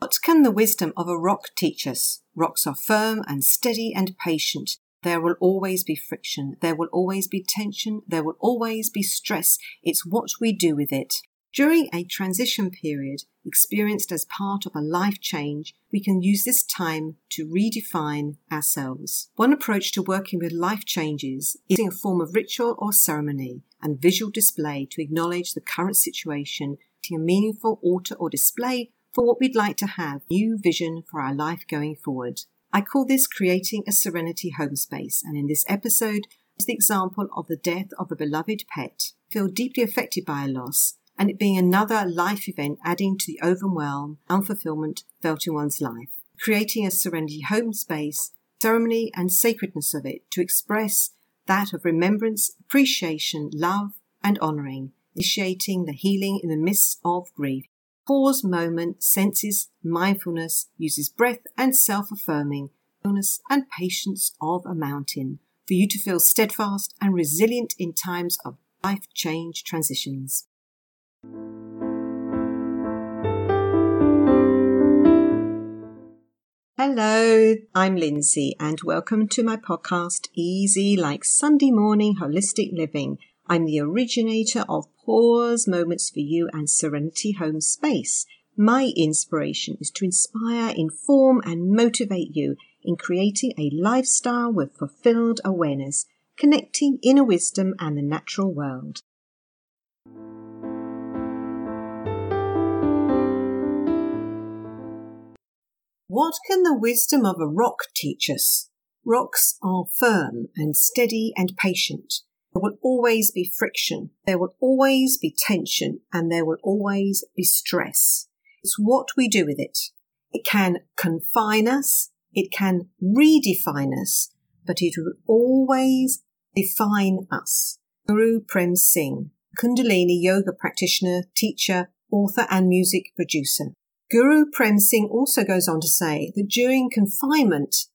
What can the wisdom of a rock teach us? Rocks are firm and steady and patient. There will always be friction. There will always be tension. There will always be stress. It's what we do with it. During a transition period experienced as part of a life change, we can use this time to redefine ourselves. One approach to working with life changes is using a form of ritual or ceremony and visual display to acknowledge the current situation, a meaningful altar or display what we'd like to have, new vision for our life going forward. I call this creating a serenity home space, and in this episode is the example of the death of a beloved pet. Feel deeply affected by a loss, and it being another life event adding to the overwhelm, unfulfillment felt in one's life. Creating a serenity home space, ceremony and sacredness of it to express that of remembrance, appreciation, love, and honoring, initiating the healing in the midst of grief pause moment senses mindfulness, uses breath and self affirming, and patience of a mountain for you to feel steadfast and resilient in times of life change transitions. Hello, I'm Lindsay, and welcome to my podcast, Easy Like Sunday Morning Holistic Living I'm the originator of Pause Moments for You and Serenity Home Space. My inspiration is to inspire, inform, and motivate you in creating a lifestyle with fulfilled awareness, connecting inner wisdom and the natural world. What can the wisdom of a rock teach us? Rocks are firm and steady and patient. There will always be friction. There will always be tension and there will always be stress. It's what we do with it. It can confine us. It can redefine us, but it will always define us. Guru Prem Singh, Kundalini yoga practitioner, teacher, author and music producer. Guru Prem Singh also goes on to say that during confinement,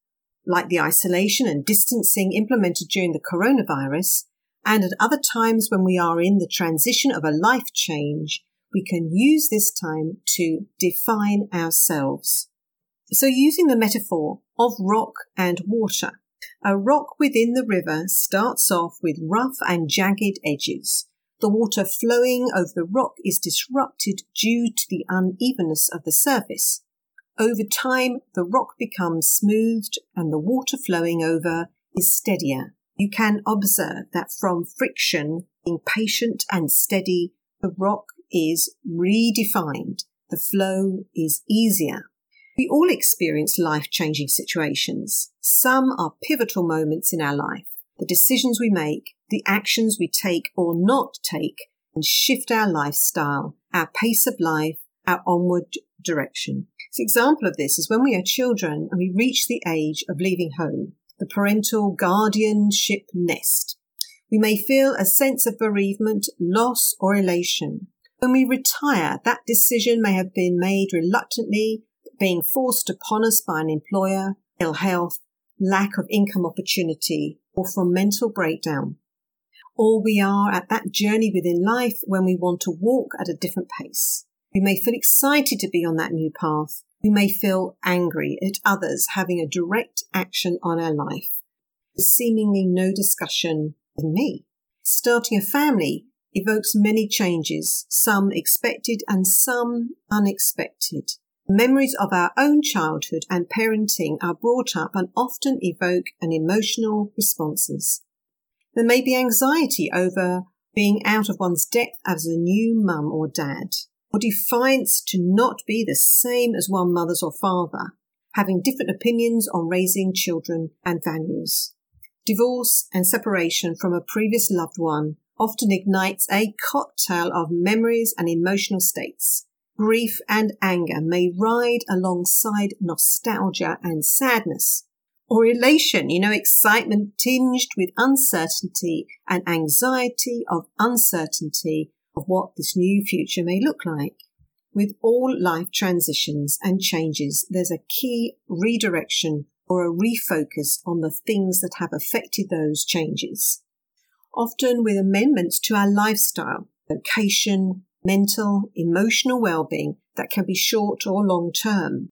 like the isolation and distancing implemented during the coronavirus, and at other times when we are in the transition of a life change, we can use this time to define ourselves. So using the metaphor of rock and water, a rock within the river starts off with rough and jagged edges. The water flowing over the rock is disrupted due to the unevenness of the surface. Over time, the rock becomes smoothed and the water flowing over is steadier you can observe that from friction, being patient and steady, the rock is redefined. The flow is easier. We all experience life changing situations. Some are pivotal moments in our life. The decisions we make, the actions we take or not take, and shift our lifestyle, our pace of life, our onward direction. An example of this is when we are children and we reach the age of leaving home the parental guardianship nest. We may feel a sense of bereavement, loss, or elation. When we retire, that decision may have been made reluctantly, being forced upon us by an employer, ill health, lack of income opportunity, or from mental breakdown. Or we are at that journey within life when we want to walk at a different pace. We may feel excited to be on that new path, we may feel angry at others having a direct action on our life. Seemingly no discussion with me. Starting a family evokes many changes, some expected and some unexpected. Memories of our own childhood and parenting are brought up and often evoke an emotional responses. There may be anxiety over being out of one's depth as a new mum or dad or defiance to not be the same as one mother's or father, having different opinions on raising children and values. Divorce and separation from a previous loved one often ignites a cocktail of memories and emotional states. Grief and anger may ride alongside nostalgia and sadness, or elation, you know, excitement tinged with uncertainty and anxiety of uncertainty of what this new future may look like. With all life transitions and changes, there's a key redirection or a refocus on the things that have affected those changes. Often with amendments to our lifestyle, location, mental, emotional well-being that can be short or long term.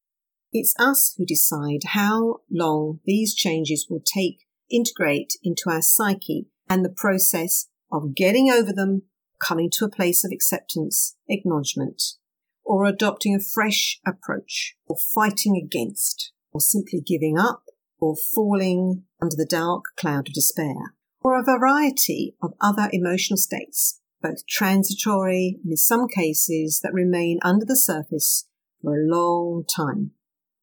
It's us who decide how long these changes will take integrate into our psyche and the process of getting over them, coming to a place of acceptance, acknowledgement, or adopting a fresh approach, or fighting against, or simply giving up, or falling under the dark cloud of despair, or a variety of other emotional states, both transitory and in some cases that remain under the surface for a long time.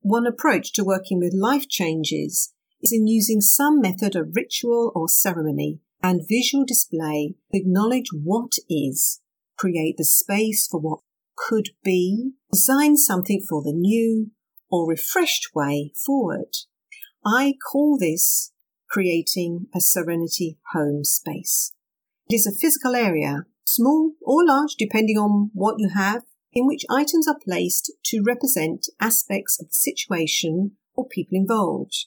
One approach to working with life changes is in using some method of ritual or ceremony and visual display acknowledge what is, create the space for what could be, design something for the new or refreshed way forward. I call this creating a serenity home space. It is a physical area, small or large depending on what you have, in which items are placed to represent aspects of the situation or people involved.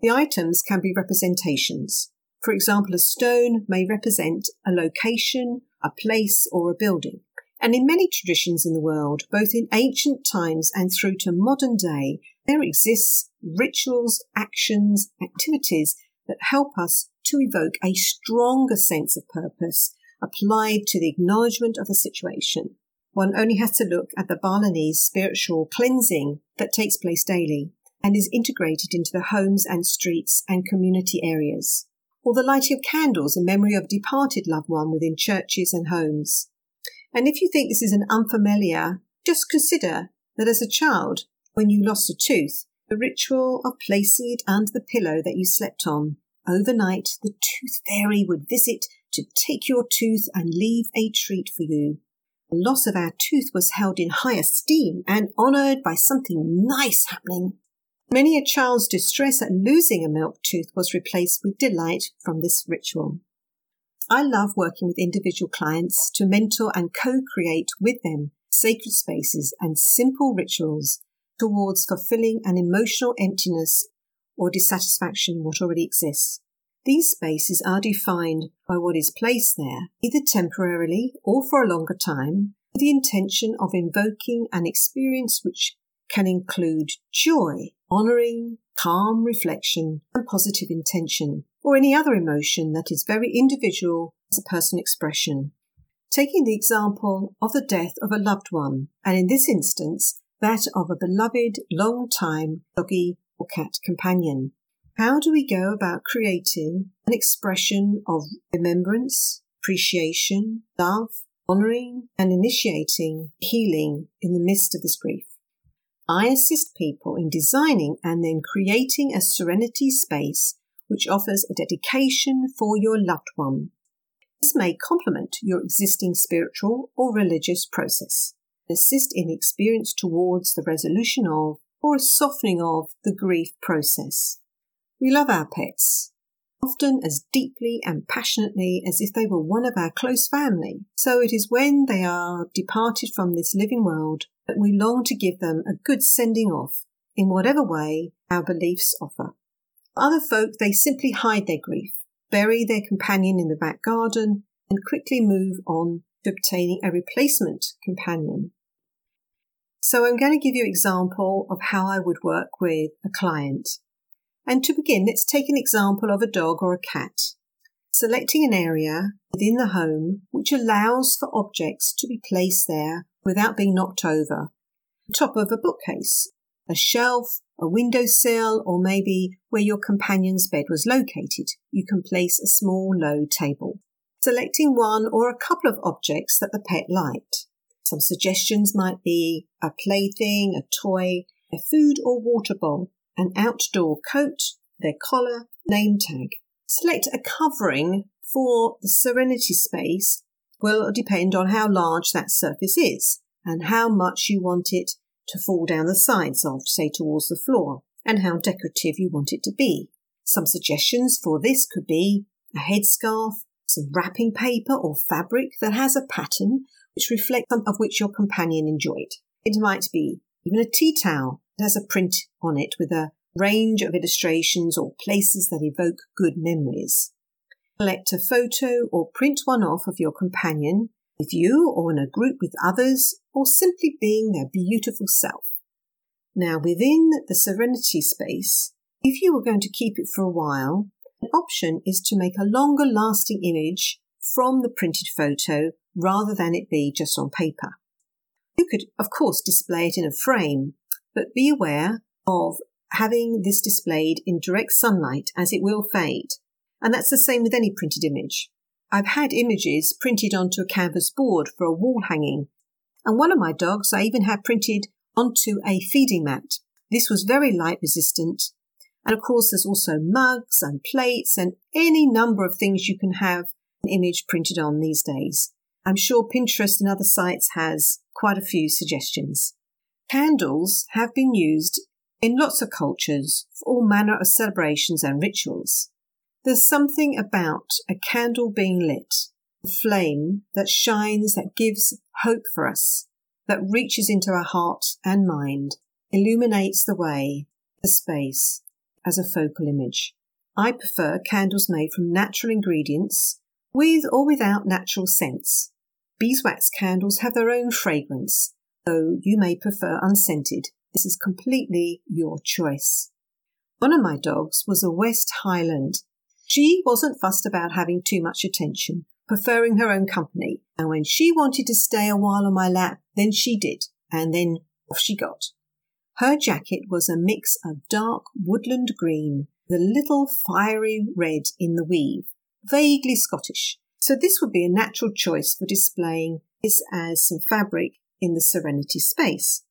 The items can be representations. For example, a stone may represent a location, a place, or a building. And in many traditions in the world, both in ancient times and through to modern day, there exists rituals, actions, activities that help us to evoke a stronger sense of purpose applied to the acknowledgement of a situation. One only has to look at the Balinese spiritual cleansing that takes place daily and is integrated into the homes and streets and community areas, or the lighting of candles in memory of departed loved one within churches and homes. And if you think this is an unfamiliar, just consider that as a child, when you lost a tooth, the ritual of placing it under the pillow that you slept on. Overnight, the tooth fairy would visit to take your tooth and leave a treat for you. The loss of our tooth was held in high esteem and honoured by something nice happening. Many a child's distress at losing a milk tooth was replaced with delight from this ritual. I love working with individual clients to mentor and co-create with them sacred spaces and simple rituals towards fulfilling an emotional emptiness or dissatisfaction in what already exists. These spaces are defined by what is placed there, either temporarily or for a longer time, with the intention of invoking an experience which can include joy, honouring, calm reflection, and positive intention, or any other emotion that is very individual as a personal expression. Taking the example of the death of a loved one, and in this instance, that of a beloved long time doggy or cat companion. How do we go about creating an expression of remembrance, appreciation, love, honouring, and initiating healing in the midst of this grief? I assist people in designing and then creating a serenity space which offers a dedication for your loved one. This may complement your existing spiritual or religious process assist in the experience towards the resolution of or a softening of the grief process. We love our pets, often as deeply and passionately as if they were one of our close family. So it is when they are departed from this living world that we long to give them a good sending off in whatever way our beliefs offer. Other folk, they simply hide their grief, bury their companion in the back garden, and quickly move on to obtaining a replacement companion. So I'm going to give you an example of how I would work with a client. And to begin, let's take an example of a dog or a cat. Selecting an area within the home which allows for objects to be placed there without being knocked over. Top of a bookcase, a shelf, a windowsill, or maybe where your companion's bed was located, you can place a small low table. Selecting one or a couple of objects that the pet liked. Some suggestions might be a plaything, a toy, a food or water bowl, an outdoor coat, their collar, name tag. Select a covering for the serenity space will depend on how large that surface is and how much you want it to fall down the sides of, say towards the floor, and how decorative you want it to be. Some suggestions for this could be a headscarf, some wrapping paper or fabric that has a pattern which reflects some of which your companion enjoyed. It might be even a tea towel that has a print on it with a range of illustrations or places that evoke good memories. Collect a photo or print one off of your companion with you or in a group with others, or simply being their beautiful self. Now, within the serenity space, if you were going to keep it for a while, an option is to make a longer lasting image from the printed photo rather than it be just on paper. You could, of course, display it in a frame, but be aware of having this displayed in direct sunlight as it will fade. And that's the same with any printed image. I've had images printed onto a canvas board for a wall hanging. And one of my dogs I even had printed onto a feeding mat. This was very light resistant. And of course, there's also mugs and plates and any number of things you can have an image printed on these days. I'm sure Pinterest and other sites has quite a few suggestions. Candles have been used in lots of cultures for all manner of celebrations and rituals. There's something about a candle being lit, a flame that shines, that gives hope for us, that reaches into our heart and mind, illuminates the way, the space, as a focal image. I prefer candles made from natural ingredients, with or without natural scents. Beeswax candles have their own fragrance, though you may prefer unscented. This is completely your choice. One of my dogs was a West Highland. She wasn't fussed about having too much attention, preferring her own company. And when she wanted to stay a while on my lap, then she did, and then off she got. Her jacket was a mix of dark woodland green, the little fiery red in the weave, vaguely Scottish. So this would be a natural choice for displaying this as some fabric in the serenity space.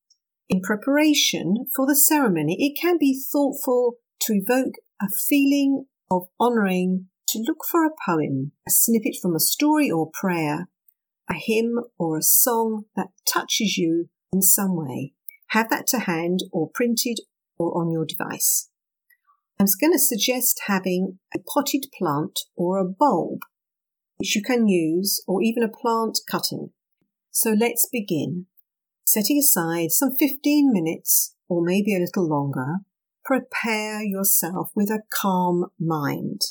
In preparation for the ceremony, it can be thoughtful to evoke a feeling of honouring, to look for a poem, a snippet from a story or prayer, a hymn or a song that touches you in some way. Have that to hand or printed or on your device. I'm going to suggest having a potted plant or a bulb, which you can use, or even a plant cutting. So let's begin setting aside some 15 minutes or maybe a little longer, prepare yourself with a calm mind.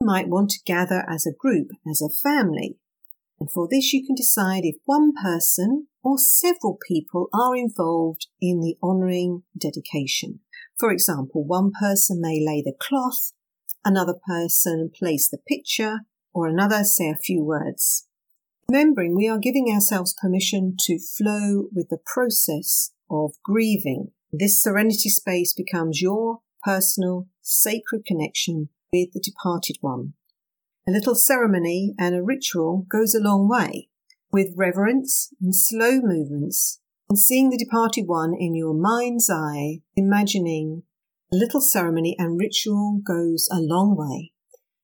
You might want to gather as a group, as a family. And for this, you can decide if one person or several people are involved in the honouring dedication. For example, one person may lay the cloth, another person place the picture, or another say a few words. Remembering we are giving ourselves permission to flow with the process of grieving. This serenity space becomes your personal, sacred connection with the departed one. A little ceremony and a ritual goes a long way. With reverence and slow movements, and seeing the departed one in your mind's eye, imagining a little ceremony and ritual goes a long way.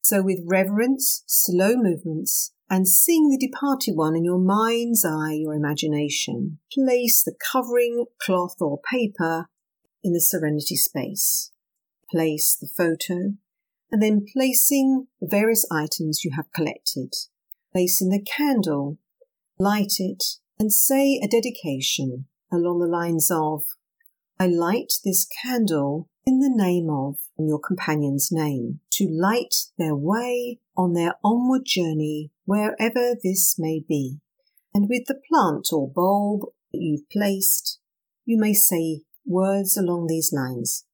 So with reverence, slow movements, and seeing the departed one in your mind's eye, your imagination, place the covering cloth or paper in the serenity space. Place the photo and then placing the various items you have collected. Placing the candle, light it and say a dedication along the lines of, I light this candle in the name of and your companion's name to light their way on their onward journey wherever this may be. And with the plant or bulb that you've placed, you may say words along these lines.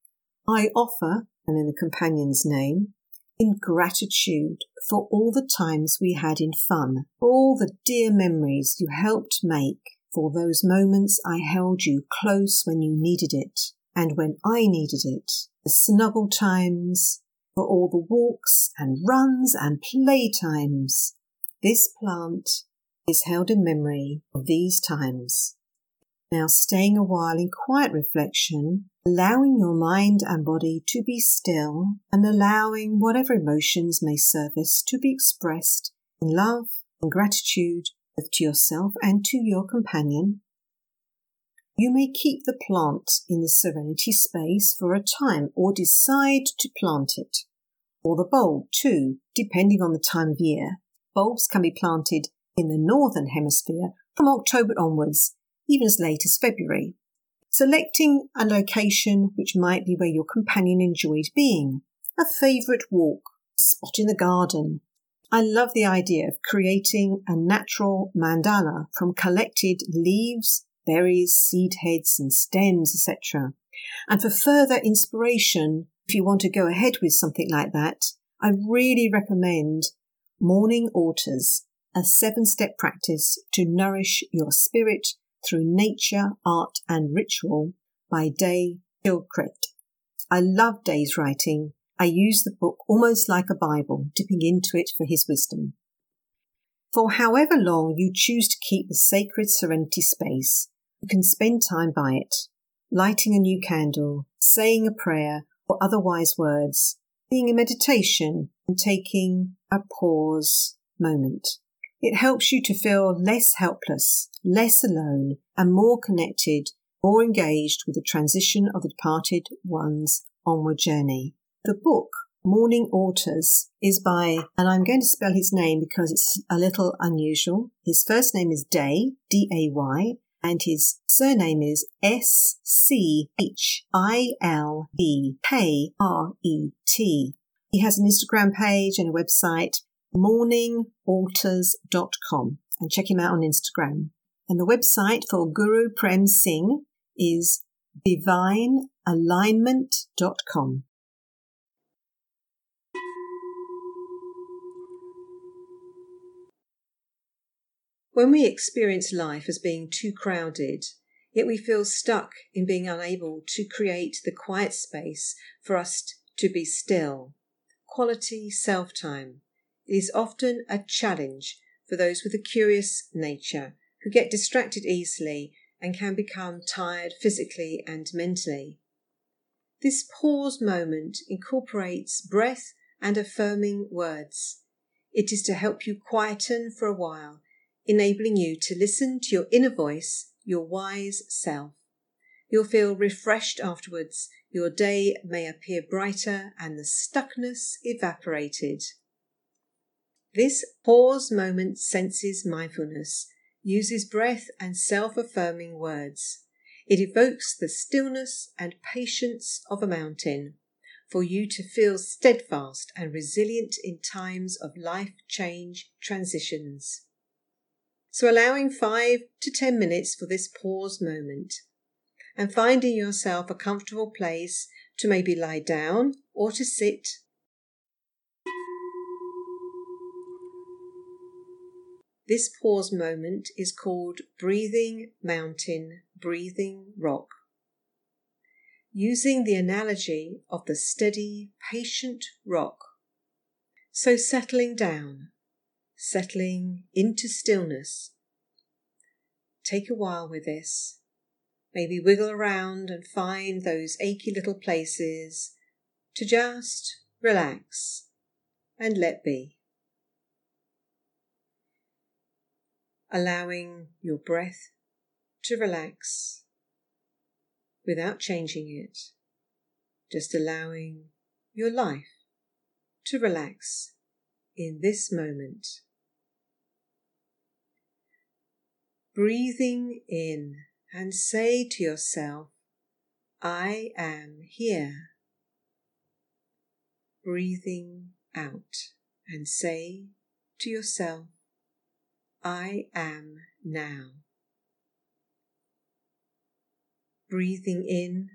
I offer, and in the companion's name, in gratitude for all the times we had in fun, all the dear memories you helped make, for those moments I held you close when you needed it and when I needed it, the snuggle times, for all the walks and runs and play times. This plant is held in memory of these times. Now, staying a while in quiet reflection, allowing your mind and body to be still, and allowing whatever emotions may surface to be expressed in love and gratitude both to yourself and to your companion. You may keep the plant in the serenity space for a time or decide to plant it or the bulb too, depending on the time of year. Bulbs can be planted in the northern hemisphere from October onwards, even as late as February. Selecting a location which might be where your companion enjoyed being, a favourite walk, spot in the garden, I love the idea of creating a natural mandala from collected leaves, berries, seed heads, and stems, etc. And for further inspiration, if you want to go ahead with something like that, I really recommend Morning Altars, a seven step practice to nourish your spirit through nature, art, and ritual by Day Schildkret. I love Day's writing I use the book almost like a Bible, dipping into it for his wisdom. For however long you choose to keep the sacred serenity space, you can spend time by it, lighting a new candle, saying a prayer, or other wise words, being a meditation, and taking a pause moment. It helps you to feel less helpless, less alone, and more connected, more engaged with the transition of the departed one's onward journey. The book, Morning Altars, is by, and I'm going to spell his name because it's a little unusual. His first name is Day, D A Y, and his surname is S C H I L B K R E T. He has an Instagram page and a website, morningaltars.com, and check him out on Instagram. And the website for Guru Prem Singh is divinealignment.com. When we experience life as being too crowded, yet we feel stuck in being unable to create the quiet space for us to be still, quality self time, it is often a challenge for those with a curious nature who get distracted easily and can become tired physically and mentally. This pause moment incorporates breath and affirming words. It is to help you quieten for a while enabling you to listen to your inner voice, your wise self. You'll feel refreshed afterwards, your day may appear brighter, and the stuckness evaporated. This pause moment senses mindfulness, uses breath and self affirming words. It evokes the stillness and patience of a mountain for you to feel steadfast and resilient in times of life change transitions. So allowing five to 10 minutes for this pause moment and finding yourself a comfortable place to maybe lie down or to sit. This pause moment is called breathing mountain, breathing rock. Using the analogy of the steady, patient rock. So settling down settling into stillness. Take a while with this. Maybe wiggle around and find those achy little places to just relax and let be. Allowing your breath to relax without changing it, just allowing your life to relax in this moment. Breathing in and say to yourself, I am here. Breathing out and say to yourself, I am now. Breathing in,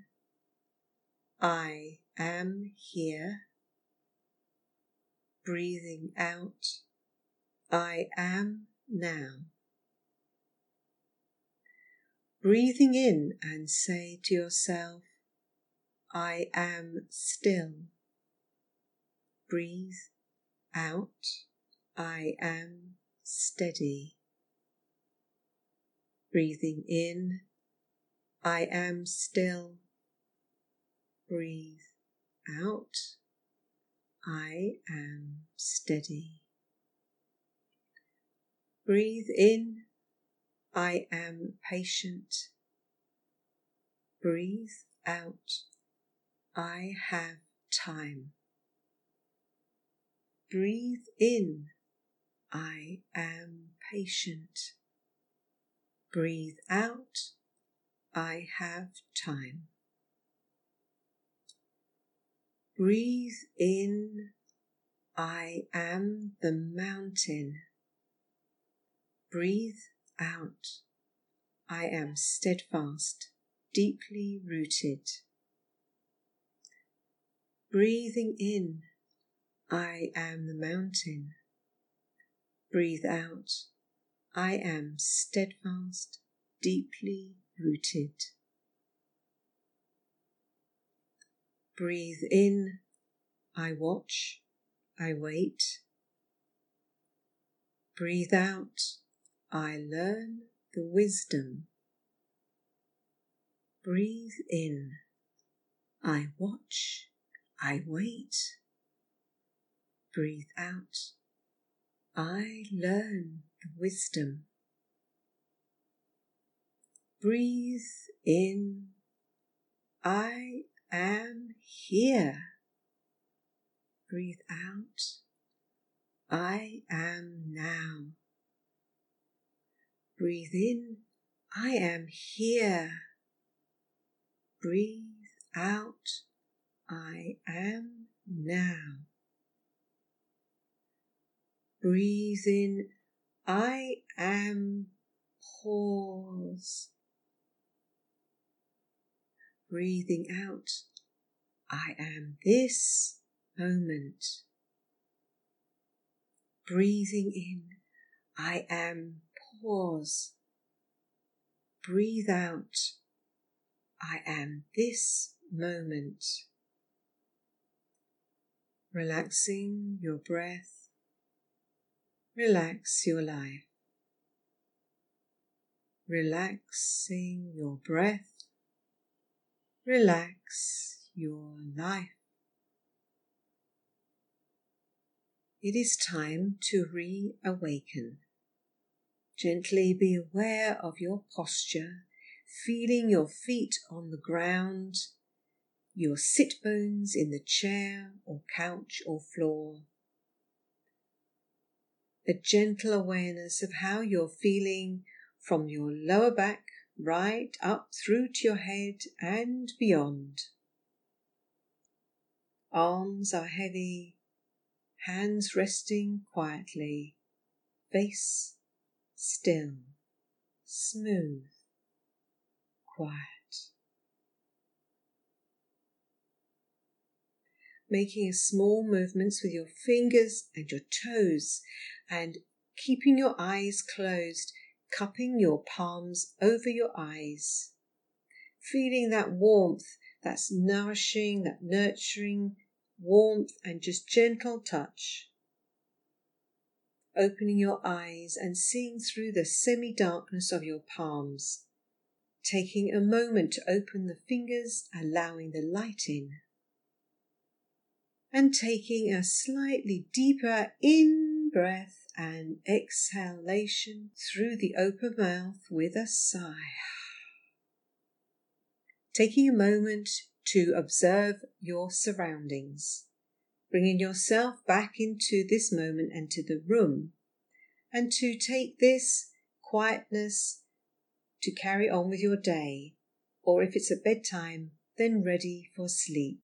I am here. Breathing out, I am now breathing in and say to yourself, I am still. Breathe out, I am steady. Breathing in, I am still. Breathe out, I am steady. Breathe in I am patient. Breathe out. I have time. Breathe in. I am patient. Breathe out. I have time. Breathe in. I am the mountain. Breathe out. I am steadfast, deeply rooted. Breathing in, I am the mountain. Breathe out, I am steadfast, deeply rooted. Breathe in, I watch, I wait. Breathe out, I learn the wisdom. Breathe in, I watch, I wait. Breathe out, I learn the wisdom. Breathe in, I am here. Breathe out. I am now. Breathe in. I am here. Breathe out. I am now. Breathe in. I am pause breathing out, I am this moment. Breathing in, I am pause. Breathe out, I am this moment. Relaxing your breath, relax your life. Relaxing your breath, Relax your life. It is time to reawaken. Gently be aware of your posture, feeling your feet on the ground, your sit bones in the chair or couch or floor. A gentle awareness of how you're feeling from your lower back right up through to your head and beyond. Arms are heavy, hands resting quietly, face still, smooth, quiet. Making small movements with your fingers and your toes and keeping your eyes closed cupping your palms over your eyes, feeling that warmth that's nourishing, that nurturing warmth and just gentle touch. Opening your eyes and seeing through the semi darkness of your palms. Taking a moment to open the fingers, allowing the light in. And taking a slightly deeper in breath and exhalation through the open mouth with a sigh. Taking a moment to observe your surroundings, bringing yourself back into this moment and to the room, and to take this quietness to carry on with your day, or if it's at bedtime, then ready for sleep.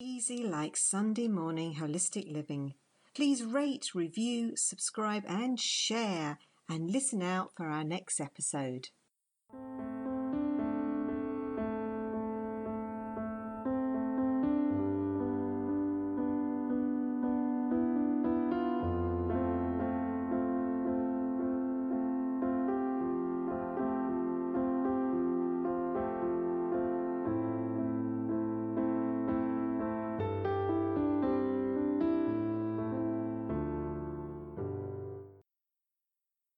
Easy like Sunday morning holistic living Please rate, review, subscribe, and share, and listen out for our next episode.